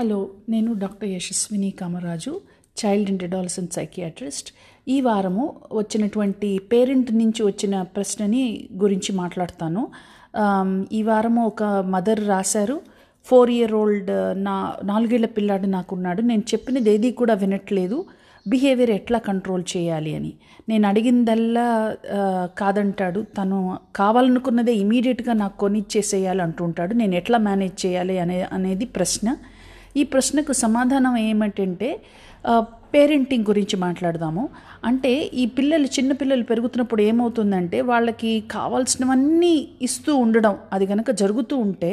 Hello నేను doctor Yashaswini Kamaraju child and adolescent psychiatrist. ఈ వారము వచ్చినటువంటి పేరెంట్ నుంచి వచ్చిన ప్రశ్నని గురించి మాట్లాడతాను. ఈ వారము ఒక మదర్ రాశారు. ఫోర్ ఇయర్ ఓల్డ్ నా నాలుగేళ్ళ పిల్లాడు నాకున్నాడు. నేను చెప్పినది ఏది కూడా వినట్లేదు. బిహేవియర్ ఎట్లా కంట్రోల్ చేయాలి అని. నేను అడిగిందల్లా కాదంటాడు. తను కావాలనుకున్నదే ఇమీడియట్గా నాకు కొనిచ్చేసేయాలి అంటుంటాడు నేను ఎట్లా మేనేజ్ చేయాలి అనే అనేది ప్రశ్న. ఈ ప్రశ్నకు సమాధానం ఏమిటంటే పేరెంటింగ్ గురించి మాట్లాడదాము. అంటే ఈ పిల్లలు చిన్న పిల్లలు పెరుగుతున్నప్పుడు ఏమవుతుందంటే వాళ్ళకి కావాల్సినవన్నీ ఇస్తూ ఉండడం అది కనుక జరుగుతూ ఉంటే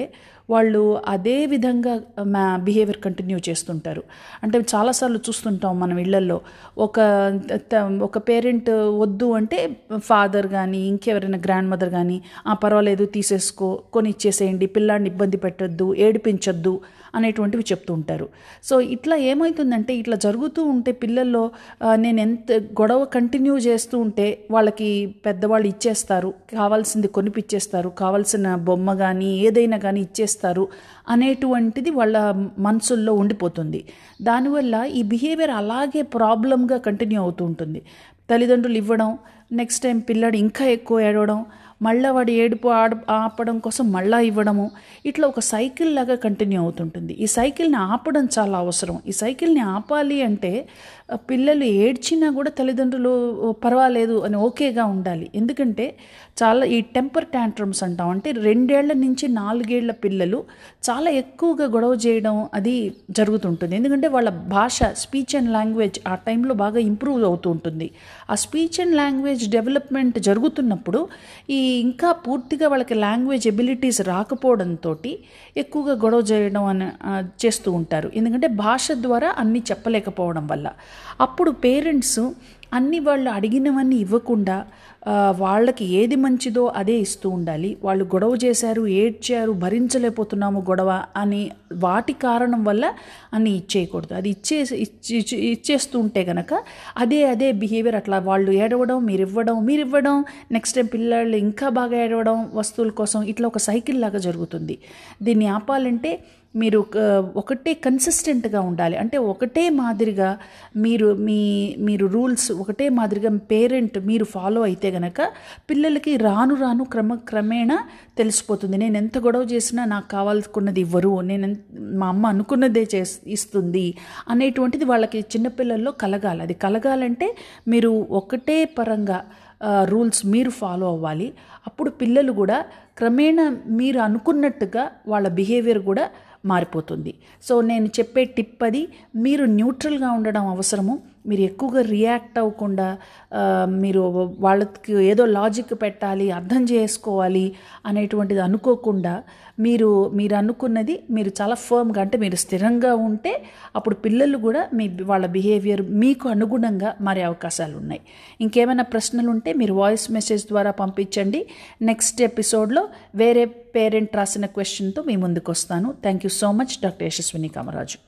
వాళ్ళు అదే విధంగా మా బిహేవియర్ కంటిన్యూ చేస్తుంటారు. అంటే చాలాసార్లు చూస్తుంటాం మనం ఇళ్ళల్లో ఒక త- ఒక పేరెంట్ వద్దు అంటే ఫాదర్ కానీ ఇంకెవరైనా గ్రాండ్ మదర్ కానీ ఆ పర్వాలేదు తీసేసుకో కొని ఇచ్చేసేయండి పిల్లాడిని ఇబ్బంది పెట్టొద్దు ఏడిపించొద్దు అనేటువంటివి చెప్తూ ఉంటారు. సో ఇట్లా ఏమవుతుందంటే ఇట్లా జరుగుతూ ఉంటే పిల్లల్లో నేను ఎంత గొడవ కంటిన్యూ చేస్తూ ఉంటే వాళ్ళకి పెద్దవాళ్ళు ఇచ్చేస్తారు కావాల్సింది కొనిపిచ్చేస్తారు కావాల్సిన బొమ్మ కానీ ఏదైనా కానీ ఇచ్చేస్తారు. అనేటువంటిది వాళ్ళ మనసుల్లో ఉండిపోతుంది. దానివల్ల ఈ బిహేవియర్ అలాగే ప్రాబ్లంగా కంటిన్యూ అవుతూ ఉంటుంది. తల్లిదండ్రులు ఇవ్వడం నెక్స్ట్ టైం పిల్లాడు ఇంకా ఎక్కువ ఏడవడం మళ్ళీ వాడి ఏడుపు ఆడ ఆపడం కోసం మళ్ళా ఇవ్వడము. ఇట్లా ఒక సైకిల్ లాగా కంటిన్యూ అవుతుంటుంది. ఈ సైకిల్ని ఆపడం చాలా అవసరం. ఈ సైకిల్ని ఆపాలి అంటే పిల్లలు ఏడ్చినా కూడా తల్లిదండ్రులు పర్వాలేదు అని ఓకేగా ఉండాలి. ఎందుకంటే చాలా ఈ టెంపర్ ట్యాంట్రమ్స్ అంటాం. అంటే రెండేళ్ళ నుంచి నాలుగేళ్ళ పిల్లలు చాలా ఎక్కువగా గొడవ చేయడం అది జరుగుతుంటుంది. ఎందుకంటే వాళ్ళ భాష స్పీచ్ అండ్ లాంగ్వేజ్ ఆ టైంలో బాగా ఇంప్రూవ్ అవుతూ ఉంటుంది. ఆ స్పీచ్ అండ్ లాంగ్వేజ్ డెవలప్మెంట్ జరుగుతున్నప్పుడు ఈ ఇంకా పూర్తిగా వాళ్ళకి లాంగ్వేజ్ ఎబిలిటీస్ రాకపోవడంతో ఎక్కువగా గొడవ చేయడం అని చేస్తూ ఉంటారు. ఎందుకంటే భాష ద్వారా అన్నీ చెప్పలేకపోవడం వల్ల. అప్పుడు పేరెంట్స్ అన్నీ వాళ్ళు అడిగినవన్నీ ఇవ్వకుండా వాళ్ళకి ఏది మంచిదో అదే ఇస్తూ ఉండాలి. వాళ్ళు గొడవ చేశారు ఏడ్చారు భరించలేకపోతున్నాము గొడవ అని వాటి కారణం వల్ల అన్ని ఇచ్చేయకూడదు. అది ఇచ్చే ఇచ్చి- ఇచ్చి- ఇచ్చేస్తూ ఉంటే కనుక అదే అదే బిహేవియర్ అట్లా వాళ్ళు ఏడవడం మీరు ఇవ్వడం మీరు ఇవ్వడం నెక్స్ట్ టైం పిల్లలు ఇంకా బాగా ఏడవడం వస్తువుల కోసం ఇట్లా ఒక సైకిల్ లాగా జరుగుతుంది. దీన్ని ఆపాలంటే మీరు ఒకటే కన్సిస్టెంట్గా ఉండాలి. అంటే ఒకటే మాదిరిగా మీరు మీ మీరు రూల్స్ ఒకటే మాదిరిగా పేరెంట్ మీరు ఫాలో అయితే గనక పిల్లలకి రాను రాను క్రమ క్రమేణా తెలిసిపోతుంది. నేను ఎంత గొడవ చేసినా నాకు కావాల్సుకున్నది ఇవ్వరు. నేను మా అమ్మ అనుకున్నదే చేస్ ఇస్తుంది అనేటువంటిది వాళ్ళకి చిన్నపిల్లల్లో కలగాలి. అది కలగాలంటే మీరు ఒకటే పరంగా రూల్స్ మీరు ఫాలో అవ్వాలి. అప్పుడు పిల్లలు కూడా క్రమేణా మీరు అనుకున్నట్టుగా వాళ్ళ బిహేవియర్ కూడా మారిపోతుంది. సో నేను చెప్పే టిప్ అది మీరు న్యూట్రల్గా ఉండడం అవసరము. మీరు ఎక్కువగా రియాక్ట్ అవ్వకుండా మీరు వాళ్ళకి ఏదో లాజిక్ పెట్టాలి అర్థం చేసుకోవాలి అనేటువంటిది అనుకోకుండా మీరు మీరు అనుకున్నది మీరు చాలా ఫర్మ్గా అంటే మీరు స్థిరంగా ఉంటే అప్పుడు పిల్లలు కూడా మీ వాళ్ళ బిహేవియర్ మీకు అనుగుణంగా మారే అవకాశాలు ఉన్నాయి. ఇంకేమైనా ప్రశ్నలు ఉంటే మీరు వాయిస్ మెసేజ్ ద్వారా పంపించండి. నెక్స్ట్ ఎపిసోడ్లో వేరే పేరెంట్ రాసిన క్వశ్చన్తో మీ ముందుకు వస్తాను thank you so much doctor Yashaswini Kamaraju